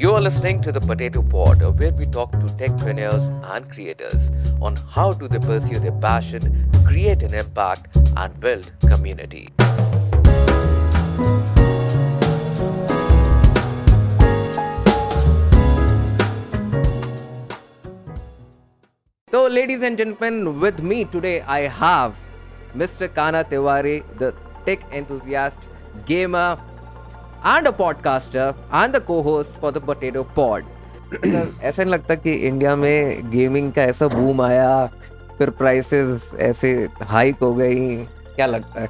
You are listening to the Potato Pod, where we talk to techpreneurs and creators on how do they pursue their passion, create an impact, and build community. So, ladies and gentlemen, with me today I have Mr. Kana Tiwari, the tech enthusiast, gamer, and a podcaster, and the co-host for the Potato Pod. ऐसा नहीं लगता कि India में gaming का ऐसा boom आया फिर prices ऐसे हाइक हो गई क्या लगता है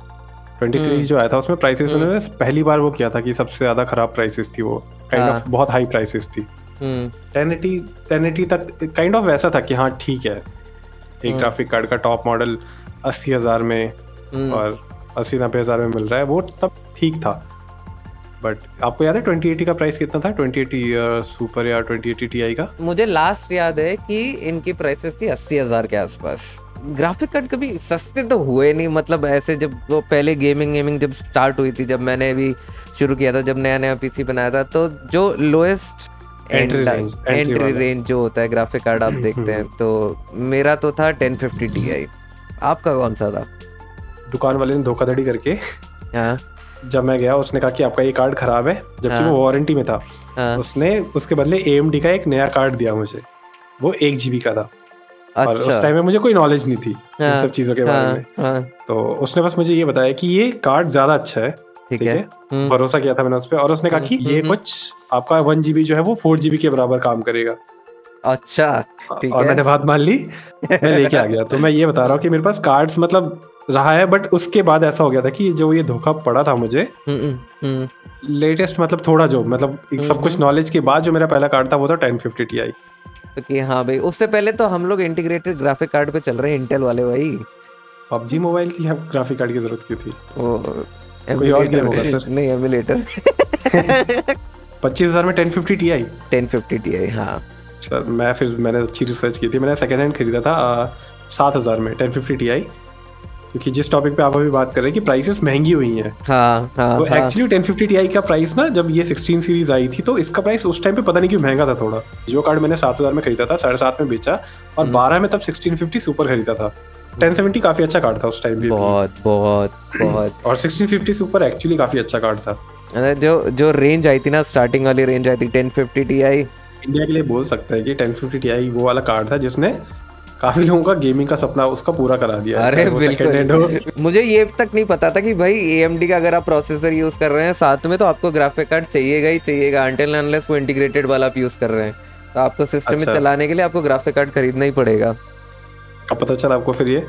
ट्वेंटी हम्म। सीरीज़ जो आया था उसमें प्राइसेस उन्होंने पहली बार वो किया था कि सबसे ज़्यादा खराब प्राइसेस थी वो काइंड हाँ। ऑफ़ बहुत हाई प्राइसेस थी टेन एटी टेन एटी तक काइंड ऑफ़ वैसा था कि हाँ ठीक है एक। ग्राफिक कार्ड का टॉप मॉडल अस्सी हज़ार में। और अस्सी नब्बे हज़ार में मिल रहा है वो तब ठीक था बट आपको याद है ट्वेंटी एटी का प्राइस कितना था? ट्वेंटी एटी सुपर या ट्वेंटी एटी टी का? मुझे लास्ट याद है कि इनकी प्राइसेस थी अस्सी हज़ार के आसपास। ग्राफिक कार्ड कभी सस्ते तो हुए नहीं मतलब ऐसे जब वो पहले गेमिंग गेमिंग जब स्टार्ट हुई थी जब मैंने भी शुरू किया था जब नया नया पीसी बनाया था तो जो लोएस्ट एंट्री रेंज जो होता है ग्राफिक कार्ड आप देखते हैं तो मेरा तो था टेन फिफ्टी टी आपका कौन सा था? दुकान वाले ने धोखाधड़ी करके हाँ। जब मैं गया उसने कहा कि आपका ये कार्ड खराब है जबकि हाँ। वो वारंटी में था। हाँ। उसने उसके बदले ए का एक नया कार्ड दिया मुझे। वो एक जीबी का था। अच्छा। और उस अच्छा। टाइम में मुझे कोई नॉलेज नहीं थी इन हाँ, सब चीज़ों के बारे हाँ में। हाँ। तो उसने बस मुझे ये बताया कि ये कार्ड ज़्यादा अच्छा है ठीक है। हम्म, भरोसा किया था मैंने उस पर और उसने कहा कि हम्म, ये हम्म, कुछ आपका वन जीबी जो है वो फोर जीबी के बराबर काम करेगा। अच्छा और मैंने बात मान ली मैं लेके आ गया। तो मैं ये बता रहा हूँ कि मेरे पास कार्ड्स मतलब रहा है बट उसके बाद ऐसा हो गया था कि जो ये धोखा पड़ा था मुझे हम्म, हम्म, हम्म। लेटेस्ट मतलब थोड़ा जो मतलब सब कुछ नॉलेज के बाद जो मेरा पहला कार्ड था वो था टेन फिफ्टी टी आई तो कि हाँ भाई उससे पहले तो हम लोग इंटीग्रेटेड ग्राफिक कार्ड पे चल रहे हैं इंटेल वाले भाई। पबजी मोबाइल की ग्राफिक कार्ड की ज़रूरत क्यों थी? वो कोई और game होगा सर? नहीं एमुलेटर पच्चीस हज़ार में ten fifty T I 1050 Ti हाँ। सर मैं फिर मैंने अच्छी रिसर्च की थी मैंने सेकेंड हैंड खरीदा था सात हज़ार में टेन फिफ्टी टी आई क्योंकि जिस टॉपिक पे आप अभी बात कर रहे हैं कि प्राइसेस महँगी हुई हैं। हाँ हाँ तो एक्चुअली टेन फिफ्टी टी का प्राइस ना जब ये सिक्सटीन सीरीज़ आई थी तो इसका प्राइस उस टाइम पे पता नहीं क्यों महँगा था थोड़ा। जो कार्ड मैंने सात हज़ार में खरीदा था साढ़े सात में बेचा और हम्म। बारह में तब सिक्सटीन फिफ्टी सुपर खरीदा था। टेन सेवेंटी काफ़ी अच्छा कार्ड था उस टाइम भी। बहुत बहुत बहुत। और सिक्सटीन फिफ्टी सुपर एक्चुअली काफ़ी अच्छा कार्ड था। अरे जो जो रेंज आई थी ना स्टार्टिंग वाली रेंज आई थी 1050 Ti इंडिया के लिए बोल सकते हैं कि टेन फिफ्टी टी आई वो वाला कार्ड था जिसने काफ़ी लोगों का गेमिंग का सपना उसका पूरा करा दिया अरे बिल्कुल। मुझे ये तक नहीं पता था कि भाई AMD का अगर आप प्रोसेसर यूज़ कर रहे हैं साथ में तो आपको ग्राफिक कार्ड चाहिएगा ही चाहिएगा अनटिल अनलेस वो इंटीग्रेटेड वाला आप यूज़ कर रहे हैं। तो आपको सिस्टम में अच्छा। चलाने के लिए आपको ग्राफिक कार्ड खरीदना ही पड़ेगा। अब पता चला आपको फिर ये?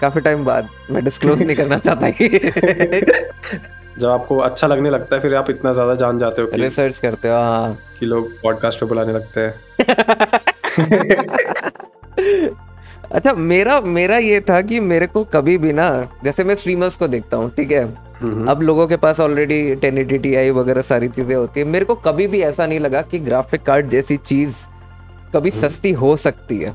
काफ़ी टाइम बाद। मैं डिस्क्लोज नहीं करना चाहता कि जब आपको अच्छा लगने लगता है फिर आप इतना ज़्यादा जान जाते हो रिसर्च करते हो हाँ। कि लोग पॉडकास्ट पे बुलाने लगते हैं। अच्छा मेरा मेरा ये था कि मेरे को कभी भी ना जैसे मैं स्ट्रीमर्स को देखता हूँ ठीक है? हम्म, अब लोगों के पास already ten eighty T I वगैरह सारी चीज़ें होती है। मेरे को कभी भी ऐसा नहीं लगा कि ग्राफिक कार्ड जैसी चीज़ कभी सस्ती हो सकती है।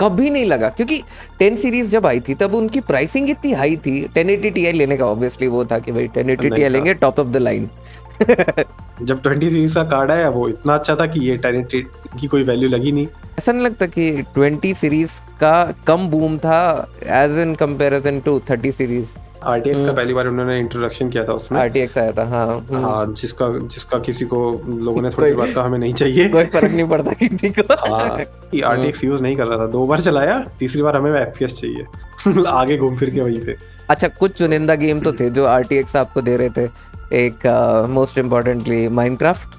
कभी नहीं लगा क्योंकि टेन सीरीज़ जब आई थी तब उनकी प्राइसिंग इतनी हाई थी। टेन एटी टी आई लेने का ऑब्वियसली वो था कि भाई टेन एटी टी आई लेंगे टॉप ऑफ़ द लाइन जब ट्वेंटी सीरीज़ का कार्ड आया वो इतना अच्छा था कि ये टेन की कोई वैल्यू लगी नहीं। ऐसा नहीं लगता कि ट्वेंटी सीरीज़ का कम बूम था as in comparison to thirty series RTX का पहली बार उन्होंने इंट्रोडक्शन किया था उसमें। एक्स आया था हाँ हम्म। हाँ जिसका जिसका किसी को लोगों ने थोड़ी देर कहा हमें नहीं चाहिए। कोई फ़र्क नहीं पड़ता किसी को। हाँ आरटीएक्स यूज़ नहीं कर रहा था। दो बार चलाया तीसरी बार हमें एफपीएस चाहिए। आगे घूम फिर के वहीं पे। अच्छा कुछ चुनिंदा गेम तो थे जो आरटीएक्स आपको दे रहे थे। एक मोस्ट इम्पोर्टेंटली माइनक्राफ्ट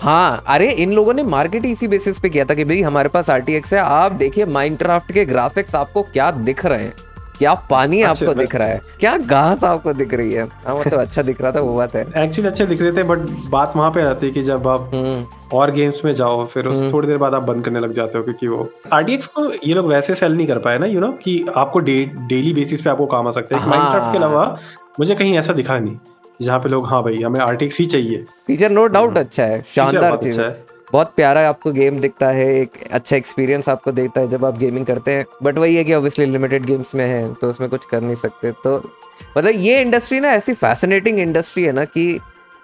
हाँ अरे इन लोगों ने मार्केट इसी बेसिस पे किया था कि भाई हमारे पास आरटीएक्स है आप देखिए माइनक्राफ्ट के ग्राफिक्स आपको क्या दिख रहे हैं। क्या पानी अच्छा, आपको दिख रहा है क्या घास आपको दिख रही है। हाँ मतलब अच्छा दिख रहा था वो बात है। एक्चुअली अच्छे दिख रहे थे बट बात वहाँ पे आती है कि जब आप हम्म। और गेम्स में जाओ फिर उस थोड़ी देर बाद आप बंद करने लग जाते हो क्योंकि वो आरटीएक्स को ये लोग वैसे सेल नहीं कर पाए ना यू नो कि आपको डेली बेसिस पे आपको काम आ सकता है। माइनक्राफ्ट के अलावा मुझे कहीं ऐसा दिखा नहीं। जहाँ पे लोग हाँ भाई हमें आरटीएक्स ही चाहिए। फीचर नो डाउट अच्छा है शानदार चीज़ अच्छा है। बहुत प्यारा आपको गेम दिखता है एक अच्छा एक्सपीरियंस आपको देता है जब आप गेमिंग करते हैं। बट वही है कि ऑब्वियसली लिमिटेड गेम्स में है तो उसमें कुछ कर नहीं सकते। तो मतलब ये इंडस्ट्री ना ऐसी फैसिनेटिंग इंडस्ट्री है ना कि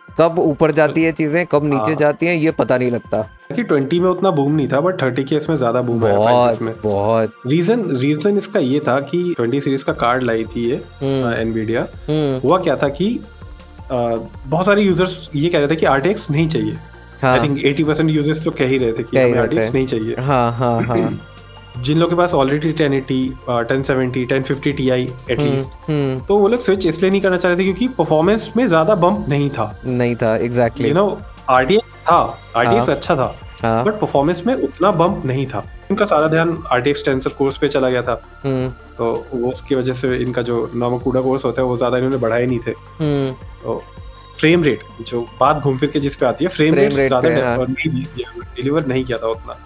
कब ऊपर जाती है चीज़ें कब नीचे हाँ। जाती हैं ये पता नहीं लगता। कि 20 में उतना बूम नहीं था बट 30 के इसमें ज़्यादा बूम आया बहुत में बहुत। रीजन रीजन इसका ये था कि 20 सीरीज़ का कार्ड लाई थी ये हम्म। एनवीडिया हम्म। हुआ क्या था कि बहुत सारे यूज़र्स ये कह रहे थे कि RTX नहीं चाहिए। आई हाँ थिंक 80% यूज़र्स तो कह ही रहे थे कि हमें थे। नहीं चाहिए। हाँ हाँ हाँ। जिन लोगों के पास ऑलरेडी 1080 1070 1050 Ti एटलीस्ट हम्म तो वो लोग स्विच इसलिए नहीं करना चाह रहे थे क्योंकि परफॉर्मेंस में ज़्यादा बम्प नहीं था। नहीं था एग्जैक्टली यू नो RTX था। RTX हाँ। अच्छा था हाँ। बट परफॉर्मेंस में उतना बम्प नहीं था। इनका सारा ध्यान आर्टिफिक टेंसर कोर्स पे चला गया था। हम्म। तो वो उसकी वजह से इनका जो नामकूडा कूडा कोर्स होता है वो ज़्यादा इन्होंने बढ़ाए नहीं थे। हम्म। तो फ्रेम रेट जो बात घूम फिर के जिस पे आती है फ्रेम फ्रेम रेट ज़्यादा पे, हाँ। डिलीवर नहीं किया था उतना।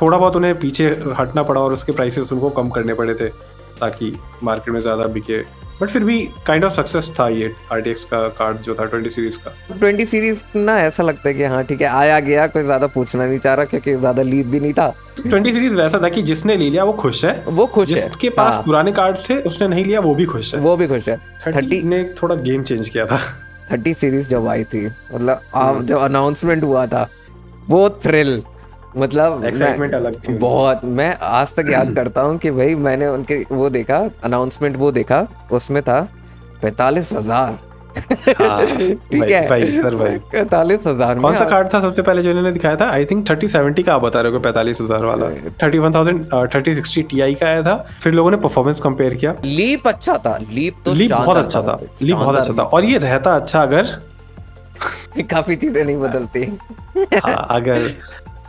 थोड़ा बहुत उन्हें पीछे हटना पड़ा और उसके प्राइसेस उनको कम करने पड़े थे ताकि मार्केट में ज़्यादा बिके बट फिर भी काइंड ऑफ़ सक्सेस था ये RTX का कार्ड जो था 20 सीरीज़ का। ट्वेंटी सीरीज़ ना ऐसा लगता है कि हाँ ठीक है आया गया कोई ज़्यादा पूछना नहीं चाह रहा क्योंकि ज़्यादा लीड भी नहीं था। 20 सीरीज़ वैसा था कि जिसने ले लिया वो खुश है। वो खुश है जिसके पास हाँ, पुराने कार्ड थे उसने नहीं लिया वो भी खुश है। वो भी खुश है। थर्टी ने थोड़ा गेम चेंज किया था। थर्टी सीरीज़ जब आई थी मतलब। जब अनाउंसमेंट हुआ था वो थ्रिल मतलब एक्साइटमेंट अलग थी बहुत मैं आज तक याद करता हूँ कि भाई मैंने उनके वो देखा अनाउंसमेंट वो देखा उसमें था पैतालीस हज़ार। हाँ, ठीक है। भाई, सर भाई। पैतालीस हज़ार कौन सा कार्ड था सबसे पहले जो इन्होंने दिखाया था? आई थिंक थर्टी सेवेंटी का आप बता रहे हो पैंतालीस हज़ार वाला। Thirty one thousand thirty sixty Ti का आया था फिर लोगों ने परफॉर्मेंस कंपेयर किया। लीप अच्छा था। लीप तो लीप बहुत अच्छा था। लीप बहुत अच्छा था। और ये रहता अच्छा अगर काफ़ी चीज़ें नहीं बदलती। हाँ, अगर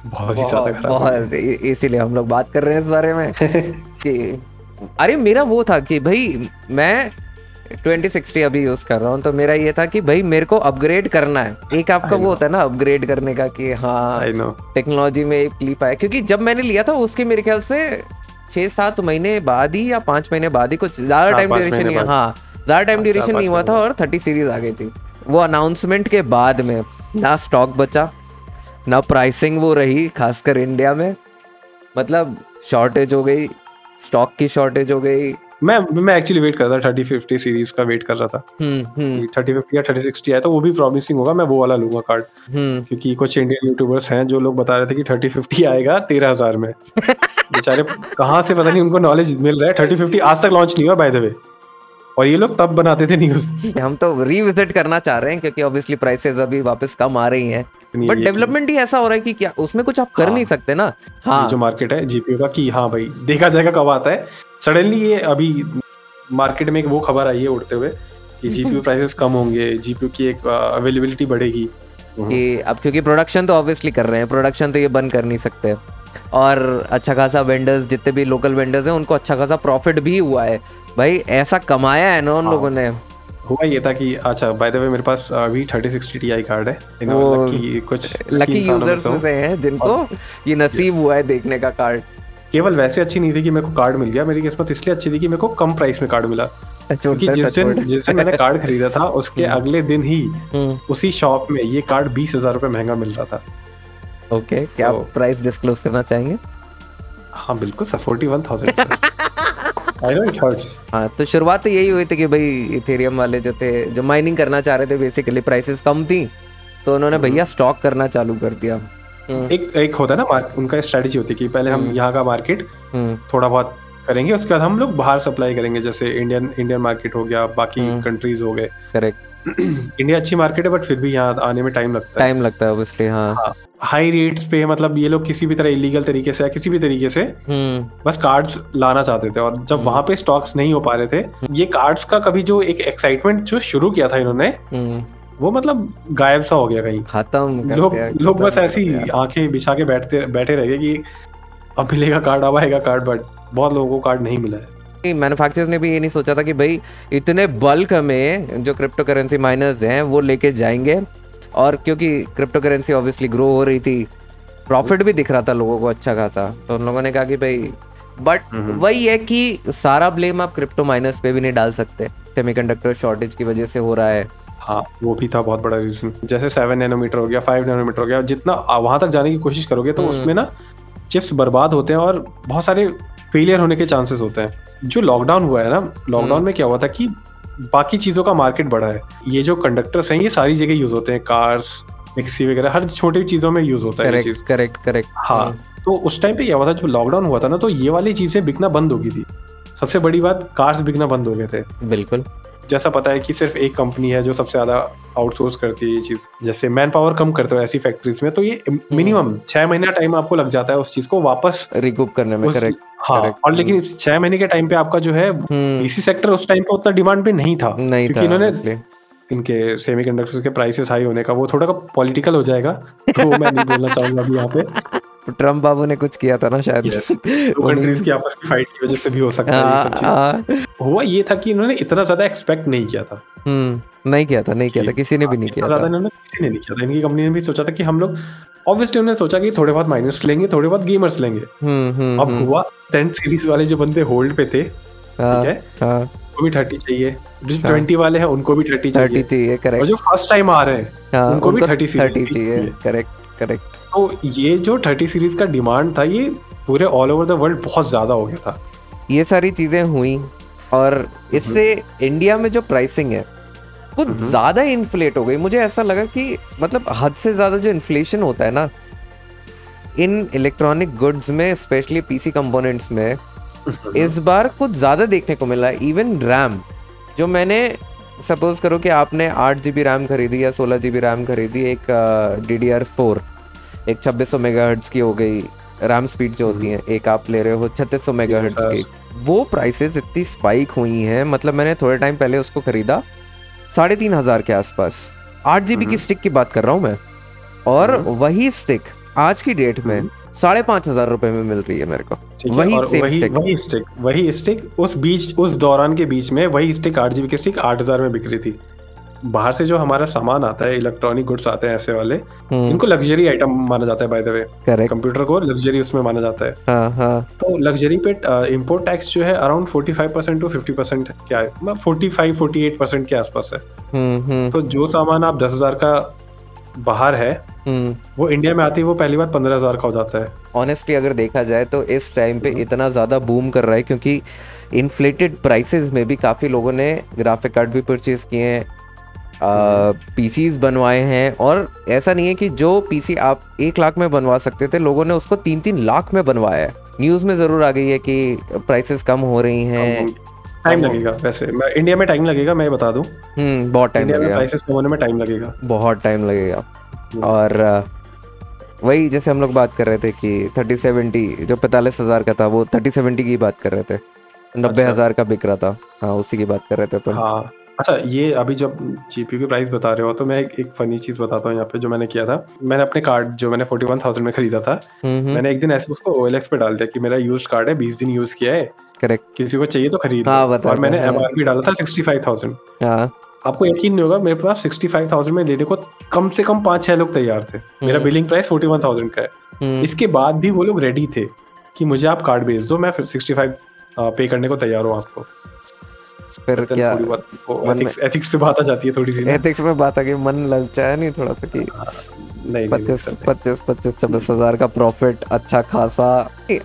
बहुत ही ज़्यादा खराब बहुत इसीलिए हम लोग बात कर रहे हैं इस बारे में कि अरे मेरा वो था कि भाई मैं 2060 अभी यूज़ कर रहा हूँ तो मेरा ये था कि भाई मेरे को अपग्रेड करना है। एक आपका वो होता है ना अपग्रेड करने का कि हाँ टेक्नोलॉजी में एक क्लिप आया। क्योंकि जब मैंने लिया था उसके मेरे ख्याल से छह सात महीने बाद ही या पाँच महीने बाद ही कुछ ज़्यादा टाइम ड्यूरेशन नहीं हाँ ज़्यादा टाइम ड्यूरेशन नहीं हुआ था और थर्टी सीरीज़ आ गई थी। वो अनाउंसमेंट के बाद में ना स्टॉक बचा। ना प्राइसिंग वो रही खासकर इंडिया में। मतलब शॉर्टेज हो गई स्टॉक की शॉर्टेज हो गई। मैं मैं एक्चुअली वेट कर रहा था थर्टी फिफ्टी सीरीज़ का वेट कर रहा था। हम्म हम्म। थर्टी फिफ्टी या थर्टी सिक्सटी आया तो वो भी प्रॉमिसिंग होगा मैं वो वाला लूँगा कार्ड हम्म। क्योंकि कुछ इंडियन यूट्यूबर्स हैं जो लोग बता रहे थे कि थर्टी फिफ्टी आएगा तेरह हज़ार में। बेचारे कहाँ से पता नहीं उनको नॉलेज मिल रहा है। थर्टी फिफ्टी आज तक लॉन्च नहीं हुआ बाय द वे और ये लोग तब बनाते थे न्यूज़ हम तो रिविजिट करना चाह रहे हैं क्योंकि ऑब्वियसली प्राइसेस अभी वापस कम आ रही हैं। बट डेवलपमेंट ही ऐसा हो रहा है कि क्या उसमें कुछ आप कर हाँ। नहीं सकते ना। हाँ जो मार्केट है जीपीयू का कि हाँ भाई देखा जाएगा कब आता है। सडनली ये अभी मार्केट में एक वो खबर आई है उड़ते हुए कि जीपीयू प्राइसेस कम होंगे जीपीयू की एक अवेलेबिलिटी बढ़ेगी। कि अब क्योंकि प्रोडक्शन तो ऑब्वियसली कर रहे हैं प्रोडक्शन तो ये बंद कर नहीं सकते। और अच्छा खासा वेंडर्स जितने भी लोकल वेंडर्स हैं उनको अच्छा खासा प्रॉफिट भी हुआ है। भाई ऐसा कमाया है ना उन हाँ। लोगों ने। हुआ ये था कि अच्छा बाय द वे मेरे पास अभी thirty sixty T I card है। इन वो लकी कुछ लकी यूज़र्स से हैं। जिनको ये नसीब हुआ है देखने का कार्ड केवल वैसे अच्छी नहीं थी कि मेरे को कार्ड मिल गया। मेरी किस्मत इसलिए अच्छी थी कि मेरे को कम प्राइस में कार्ड मिला। क्योंकि जिस दिन जिस दिन मैंने कार्ड खरीदा था उसके अगले दिन ही उसी शॉप में ये कार्ड बीस हज़ार रुपये महँगा मिल रहा था। ओके क्या तो- प्राइस डिस्क्लोज करना चाहेंगे? हाँ बिल्कुल सर फोर्टी वन थाउज़ेंड हाँ तो शुरुआत तो यही हुई थी कि भाई इथेरियम वाले जो थे जो माइनिंग करना चाह रहे थे बेसिकली प्राइसेस कम थी तो उन्होंने भैया स्टॉक करना चालू कर दिया। हम्म, एक एक होता है ना उनका स्ट्रेटजी होती है कि पहले हम यहाँ का मार्केट हम्म, थोड़ा बहुत करेंगे उसके बाद हम लोग बाहर सप्लाई करेंगे जैसे इंडियन इंडियन मार्केट हो गया बाकी हम्म। कंट्रीज़ हो गए। करेक्ट इंडिया अच्छी मार्केट है बट फिर भी यहाँ आने में टाइम लगता है। टाइम लगता है ऑब्वियसली हाँ। हाँ। हाई रेट्स पे मतलब ये लोग किसी भी तरह इलीगल तरीके से या किसी भी तरीके से हम्म। बस कार्ड्स लाना चाहते थे और जब वहाँ पे स्टॉक्स नहीं हो पा रहे थे ये कार्ड्स का कभी जो एक एक्साइटमेंट जो शुरू किया था इन्होंने हम्म, वो मतलब गायब सा हो गया कहीं। खत्म लोग लोग बस ऐसी आँखें बिछा के बैठते बैठे रह गए कि अब मिलेगा कार्ड अब आएगा कार्ड बट बहुत लोगों को कार्ड नहीं मिला है। मैन्युफैक्चरर्स ने भी ये नहीं सोचा था कि भाई इतने बल्क में जो क्रिप्टो करेंसी माइनर्स हैं वो लेके जाएँगे। और क्योंकि क्रिप्टो करेंसी ऑब्वियसली ग्रो हो रही थी प्रॉफिट भी दिख रहा था लोगों को अच्छा खासा तो उन लोगों ने कहा कि भाई बट हम्म। वही है कि सारा ब्लेम आप क्रिप्टो माइनर्स पे भी नहीं डाल सकते सेमीकंडक्टर शॉर्टेज की वजह से हो रहा है हाँ वो भी था बहुत बड़ा रीजन जैसे सेवन नैनोमीटर हो गया फाइव नैनोमीटर हो गया जितना वहाँ तक जाने की कोशिश करोगे तो हम्म। उसमें ना चिप्स बर्बाद होते हैं और बहुत सारे फेलियर होने के चांसेस होते हैं जो लॉकडाउन हुआ है ना लॉकडाउन हम्म। में क्या हुआ था कि बाकी चीज़ों का मार्केट बढ़ा है। ये जो कंडक्टर्स हैं ये सारी जगह यूज़ होते हैं। कार्स मिक्सी वगैरह हर छोटी चीज़ों में यूज़ होता है करेक्ट करेक्ट करेक्ट हाँ तो उस टाइम पे यह हुआ था जब लॉकडाउन हुआ था ना तो ये वाली चीज़ें बिकना बंद हो गई थी। सबसे बड़ी बात कार्स बिकना बंद हो गए थे। बिल्कुल। जैसा पता है कि सिर्फ़ एक कंपनी है जो सबसे ज़्यादा आउटसोर्स करती है ये चीज़। जैसे मैन पावर कम करते हो ऐसी फैक्ट्रीज में तो ये मिनिमम छह महीना टाइम आपको लग जाता है उस चीज़ को वापस रिकूप करने में करेक्ट हाँ correct. और लेकिन इस छह महीने के टाइम पे आपका जो है हम्म। इसी सेक्टर उस टाइम पे उतना डिमांड पे नहीं था नहीं क्योंकि इन्होंने. इनके सेमीकंडक्टर्स के प्राइसेस हाई होने का वो थोड़ा पॉलिटिकल हो जाएगा तो मैं नहीं बोलना चाहूँगा अभी यहाँ पे। ट्रंप बाबू ने कुछ किया था ना शायद? कंट्रीज़ की आपस की फाइट की वजह से भी हो सकता है सब हाँ, चीज़। हाँ, हुआ ये था कि इन्होंने इतना ज़्यादा एक्सपेक्ट नहीं किया था। हम्म नहीं किया था नहीं किया था किसी ने भी नहीं किया था। इन्होंने किसी ने नहीं किया था। इनकी कंपनी ने भी सोचा था कि हम लोग ऑब्वियसली उन्होंने सोचा कि थोड़े बहुत माइनर्स लेंगे थोड़े बहुत गेमर्स लेंगे। हम्म हम्म अब हुआ टेन सीरीज़ वाले जो बंदे होल्ड पे थे हाँ, ठीक है? हाँ। उनको भी थर्टी चाहिए। जो ट्वेंटी वाले हैं उनको भी थर्टी चाहिए। थर्टी चाहिए चाहिए और करेक्ट जो फ़र्स्ट टाइम आ रहे हैं हाँ उनको भी उनको 30 सीरीज़ थर्टी चाहिए। चाहिए। करेक्ट करेक्ट तो ये जो थर्टी सीरीज़ का डिमांड था ये पूरे ऑल ओवर द वर्ल्ड बहुत ज़्यादा हो गया था। ये सारी चीज़ें हुई और इससे इंडिया में जो प्राइसिंग है वो ज़्यादा इन्फ्लेट हो गई। मुझे ऐसा लगा कि मतलब हद से ज़्यादा जो इन्फ्लेशन होता है ना इन इलेक्ट्रॉनिक गुड्स में स्पेशली पीसी कंपोनेंट्स में इस बार कुछ ज़्यादा देखने को मिला। इवन रैम जो मैंने सपोज़ करो कि आपने आठ जी बी रैम खरीदी या सोलह जी बी रैम खरीदी एक डी डी आर फोर एक छब्बीस सौ मेगा की हो गई रैम स्पीड जो होती है एक आप ले रहे हो छत्तीस सौ मेगा sir. की। वो प्राइसेस इतनी स्पाइक हुई हैं मतलब मैंने थोड़े टाइम पहले उसको खरीदा साढ़े तीन हज़ार के आसपास। आठ जीबी की स्टिक की बात कर रहा हूँ मैं। और वही स्टिक आज की डेट में साढ़े पाँच हज़ार रुपए में मिल रही है मेरे को। वही वही stick. वही स्टिक वही स्टिक उस बीच उस दौरान के बीच में वही स्टिक आठ जीबी की स्टिक आठ हज़ार में बिक रही थी। बाहर से जो हमारा सामान आता है इलेक्ट्रॉनिक गुड्स आते हैं ऐसे वाले हम्म। इनको लग्जरी आइटम माना जाता है बाय द वे कंप्यूटर को लग्जरी उसमें माना जाता है। हाँ हाँ। तो लग्जरी पे इंपोर्ट टैक्स जो है अराउंड 45 परसेंट टू 50 परसेंट क्या है forty five forty eight percent के आसपास है। हम्म हम्म। तो जो सामान आप दस हज़ार का बाहर है वो इंडिया में आती है वो पहली बार पंद्रह हज़ार का हो जाता है। ऑनेस्टली अगर देखा जाए तो इस टाइम पे इतना ज़्यादा बूम कर रहा है क्योंकि इन्फ्लेटेड प्राइसेस में भी काफ़ी लोगों ने ग्राफिक कार्ड भी परचेज किए हैं। पीसीज बनवाए हैं और ऐसा नहीं है कि जो पीसी आप एक लाख में बनवा सकते थे लोगों ने उसको तीन तीन लाख में बनवाया है। न्यूज़ में ज़रूर आ गई है कि प्राइसेस कम हो रही हैं। टाइम लगेगा वैसे। मैं इंडिया में टाइम लगेगा मैं बता दूँ। हम्म बहुत टाइम लगेगा। प्राइसेस कम होने में टाइम लगेगा। बहुत टाइम लगेगा। हम्म। और वही जैसे हम लोग बात कर रहे थे कि थर्टी सेवेंटी जो पैंतालीस हज़ार का था वो थर्टी सेवेंटी की बात कर रहे थे। नब्बे अच्छा। हज़ार का बिक रहा था। हाँ उसी की बात कर रहे थे अपन। हाँ। अच्छा ये अभी जब जीपीयू की प्राइस बता रहे हो तो मैं एक, एक फनी चीज़ बताता हूँ यहाँ पे जो मैंने किया था। मैंने अपने कार्ड जो मैंने फोर्टी वन थाउज़ेंड में खरीदा था मैंने एक दिन ऐसे उसको ओ पे डाल दिया कि मेरा यूज़ कार्ड है बीस दिन यूज़ किया है। करेक्ट किसी को चाहिए तो खरीद हाँ, और मैंने। एम डाला था सिक्सटी फाइव थाउज़ेंड आपको यकीन नहीं होगा मेरे पास सिक्सटी फाइव थाउज़ेंड में लेने को कम से कम पाँच छह लोग तैयार थे। मेरा। Billing price forty one thousand का है। हम्म, इसके बाद भी वो लोग रेडी थे कि मुझे आप कार्ड भेज दो मैं सिक्सटी फाइव पे करने को तैयार हूँ आपको। फिर क्या? एथिक्स एथिक्स पे बात आ जाती है थोड़ी सी एथिक्स में बात आ गई मन ललचाया नहीं थोड़ा सा कि नहीं पच्चीस पच्चीस पच्चीस छब्बीस हज़ार का प्रॉफिट अच्छा खासा।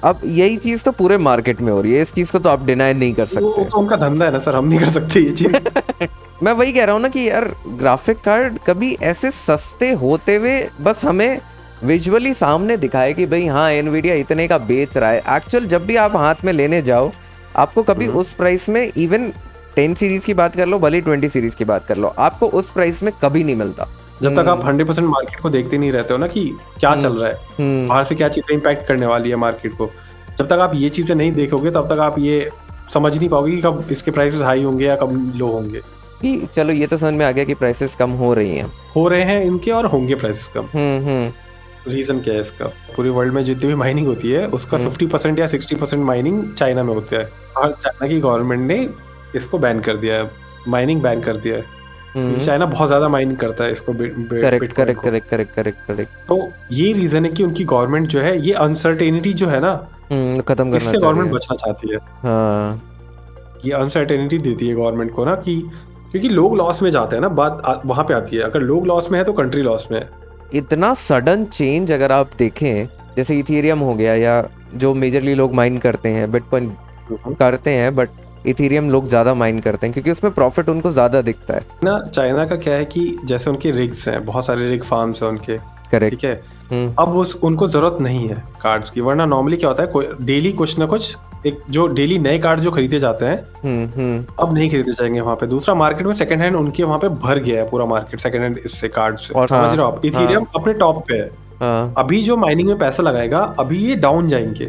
अब यही चीज़ तो पूरे मार्केट में हो रही है इस चीज़ को तो आप डिनाई नहीं कर सकते। वो तो उनका धंधा है ना सर हम नहीं कर सकते ये चीज़। मैं वही कह रहा हूँ ना कि यार ग्राफिक कार्ड कभी ऐसे सस्ते होते हुए बस हमें विजुअली सामने दिखाए कि भाई हाँ एनवीडिया इतने का बेच रहा है। एक्चुअल जब भी आप हाथ में लेने जाओ आपको कभी हम्म। उस प्राइस में इवन टेन सीरीज़ की बात कर लो भले ट्वेंटी सीरीज़ की बात कर लो आपको उस प्राइस में कभी नहीं मिलता। जब तक आप हंड्रेड परसेंट मार्केट को देखते नहीं रहते हो ना कि क्या चल रहा है हम्म। बाहर से क्या चीज़ें इम्पैक्ट करने वाली है मार्केट को। जब तक आप ये चीज़ें नहीं देखोगे तब तक आप ये समझ नहीं पाओगे कि कब इसके प्राइसेस हाई होंगे या कब लो होंगे। कि चलो ये तो समझ में आ गया कि प्राइसेस कम हो रही हैं। हो रहे हैं इनके और होंगे प्राइसेस कम। हम्म हम्म। रीजन क्या है इसका? पूरे वर्ल्ड में जितनी भी माइनिंग होती है उसका हम्म। फिफ्टी परसेंट या सिक्सटी परसेंट माइनिंग चाइना में होता है। और चाइना की गवर्नमेंट ने इसको बैन कर दिया है माइनिंग बैन कर दिया है। चाइना बहुत ज़्यादा माइनिंग करता है इसको correct correct correct correct correct correct तो ये रीजन है कि उनकी गवर्नमेंट जो है ये अनसर्टेनिटी जो है ना हम्म खत्म करना इससे गवर्नमेंट बचना चाहती है। हाँ। ये अनसर्टेनिटी देती है गवर्नमेंट को ना कि क्योंकि लोग लॉस में जाते हैं ना बात वहाँ पे आती है। अगर लोग लॉस में है तो कंट्री लॉस में है। इतना सडन चेंज अगर आप देखें जैसे इथेरियम हो गया या जो मेजरली लोग माइन करते हैं बिटकॉइन करते हैं बट इथेरियम लोग ज़्यादा माइन करते हैं क्योंकि उसमें प्रॉफिट उनको ज़्यादा दिखता है। ना चाइना का क्या है कि जैसे उनके रिग्स हैं बहुत सारे रिग फार्म्स हैं उनके करेक्ट ठीक है? अब उस उनको ज़रूरत नहीं है कार्ड्स की वरना नॉर्मली क्या होता है डेली कुछ ना कुछ एक जो डेली नए कार्ड जो खरीदे जाते हैं हम्म हम्म। अब नहीं खरीदे जाएँगे वहाँ पे। दूसरा मार्केट में सेकंड हैंड उनके वहाँ पे भर गया है पूरा मार्केट सेकंड हैंड इससे कार्ड से। और समझ हाँ, रहे हो आप? इथेरियम अपने टॉप पे है। हाँ। अभी जो माइनिंग में पैसा लगाएगा अभी ये डाउन जाएँगे।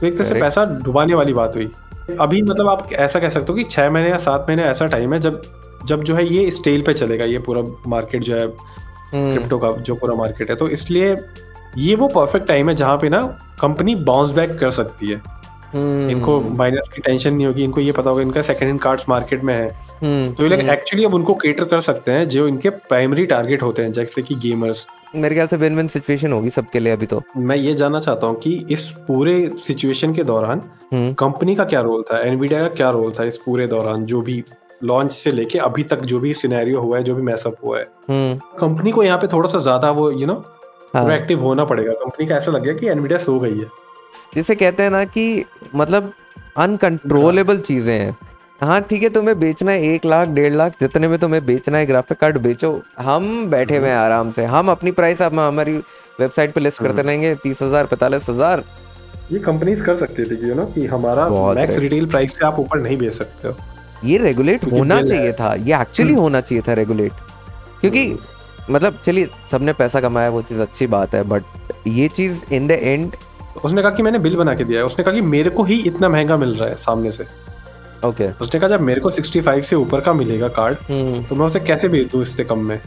तो एक तरह से पैसा डुबाने वाली बात हुई। अभी मतलब आप ऐसा कह सकते हो कि छह महीने या सात महीने ऐसा टाइम है जब जब जो है ये स्टेल पे चलेगा ये पूरा मार्केट जो है हम्म, क्रिप्टो का जो पूरा मार्केट है। तो इसलिए ये वो परफेक्ट टाइम है जहाँ पे ना कंपनी बाउंस बैक कर सकती है। हम्म, इनको माइनस की टेंशन नहीं होगी इनको ये पता होगा इनका सेकंड हैंड कार्ड्स मार्केट में है। हम्म, तो ये लोग हम्म। एक्चुअली अब उनको केटर कर सकते हैं जो इनके प्राइमरी टारगेट होते हैं जैसे कि गेमर्स मेरे ख्याल से विन विन सिचुएशन होगी सबके लिए अभी तो। मैं ये जानना चाहता हूँ कि इस पूरे सिचुएशन के दौरान हम्म, कंपनी का क्या रोल था एनवीडिया का क्या रोल था इस पूरे दौरान जो भी लॉन्च से लेके अभी तक जो भी सिनेरियो हुआ है जो भी मैसअप हुआ है। हम्म, कंपनी को यहाँ पे थोड़ा सा ज़्यादा वो यू नो। प्रोएक्टिव होना पड़ेगा। कंपनी का ऐसा लग गया कि एनवीडिया सो गई है। जिसे कहते हैं ना कि मतलब अनकंट्रोलेबल चीज़ें हैं। हाँ ठीक है तुम्हें बेचना है एक लाख डेढ़ लाख जितने में तुम्हें बेचना है ग्राफिक कार्ड बेचो। हम बैठे हुए हैं आराम से। हम अपनी प्राइस अब हमारी वेबसाइट पे लिस्ट करते रहेंगे तीस हज़ार पैंतालीस हज़ार। ये कंपनीज़ कर सकती थी यू नो कि हमारा मैक्स रिटेल प्राइस से आप ऊपर नहीं बेच सकते हो। ये रेगुलेट होना चाहिए था। ये एक्चुअली होना चाहिए था रेगुलेट क्योंकि मतलब चलिए सबने पैसा कमाया वो चीज़ अच्छी बात है बट ये चीज़ इन द एंड उसने कहा कि मैंने बिल बना के दिया है। उसने कहा कि मेरे को ही इतना महँगा मिल रहा है सामने से। ओके उसने कहा जब मेरे को 65 से ऊपर का मिलेगा कार्ड हम्म। तो मैं उसे कैसे बेच दूँ इससे कम में?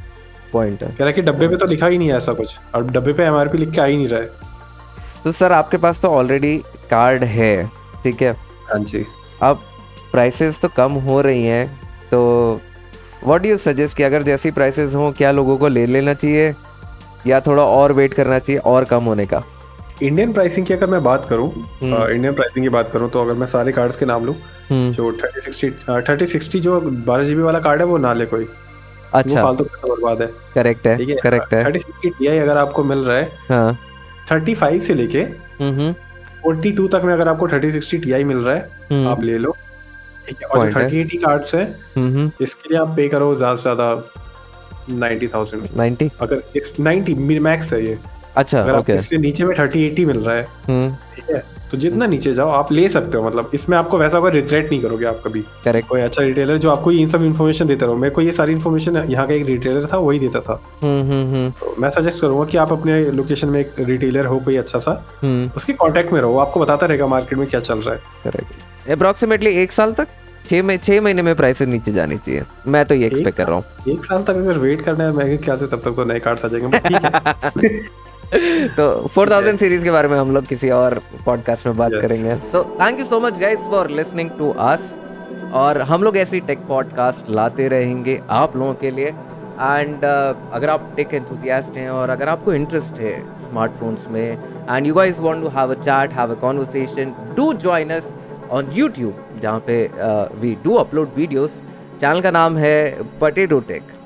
पॉइंट है। कह रहा कि डब्बे पे तो लिखा ही नहीं है ऐसा कुछ और डब्बे पे एमआरपी लिख के आ ही नहीं रहा है। तो सर आपके पास तो ऑलरेडी कार्ड है ठीक है? हाँ जी। अब प्राइसेस तो कम हो रही हैं तो व्हाट डू यू सजेस्ट कि अगर जैसी प्राइसेस हों क्या लोगों को ले लेना चाहिए या थोड़ा और वेट करना चाहिए और कम होने का? इंडियन प्राइसिंग की अगर मैं बात करूँ हम्म। इंडियन प्राइसिंग की बात करूँ तो अगर मैं सारे कार्ड्स के नाम लूँ हम्म जो थर्टी सिक्सटी थर्टी सिक्सटी जो बारह जीबी वाला कार्ड है वो ना ले कोई। अच्छा। फालतू पैसा बर्बाद है। करेक्ट है है? करेक्ट है। थर्टी सिक्सटी टी अगर आपको मिल रहा है हाँ। थर्टी फाइव से लेके हम्म फोर्टी टू तक में अगर आपको थर्टी सिक्सटी टी मिल रहा है हम्म। आप ले लो। ठीक है? और थर्टी एटी कार्ड्स है हम्म इसके लिए आप पे करो ज़्यादा से ज़्यादा नाइन्टी थाउज़ेंड नाइन्टी अगर नाइन्टी मैक्स है ये। अच्छा अगर आपको इसके नीचे में थर्टी एटी मिल रहा है हम्म। ठीक है? तो जितना नीचे जाओ आप ले सकते हो मतलब इसमें आपको वैसा कोई रिग्रेट नहीं करोगे आप कभी। करेक्ट कोई अच्छा रिटेलर जो आपको इन सब इन्फॉर्मेशन देता रहो मेरे को ये सारी इन्फॉर्मेशन यहाँ का एक रिटेलर था वही देता था। हम्म हम्म हम्म। तो मैं सजेस्ट करूँगा कि आप अपने लोकेशन में एक रिटेलर हो कोई अच्छा सा उसके कॉन्टेक्ट में रहो आपको बताता रहेगा मार्केट में क्या चल रहा है। करेक्ट अप्रोक्सीमेटली एक साल तक छः महीने छः महीने में प्राइसेस नीचे जानी चाहिए। मैं तो ये एक्सपेक्ट कर रहा हूँ। एक साल तक अगर वेट करना है मैं क्या से तब तक तो नए कार्ड्स आ जाएँगे तो 4000 सीरीज़ के बारे में हम लोग किसी और पॉडकास्ट में बात Yes. करेंगे। तो thank you so much guys for listening to us और हम लोग ऐसी टेक पॉडकास्ट लाते रहेंगे आप लोगों के लिए। एंड uh, अगर आप टेक एंथुजियास्ट हैं और अगर आपको इंटरेस्ट है स्मार्टफोन्स में and you guys want to have a chat have a conversation do join us on YouTube जहाँ पे we do upload videos channel का नाम है पटेटो टेक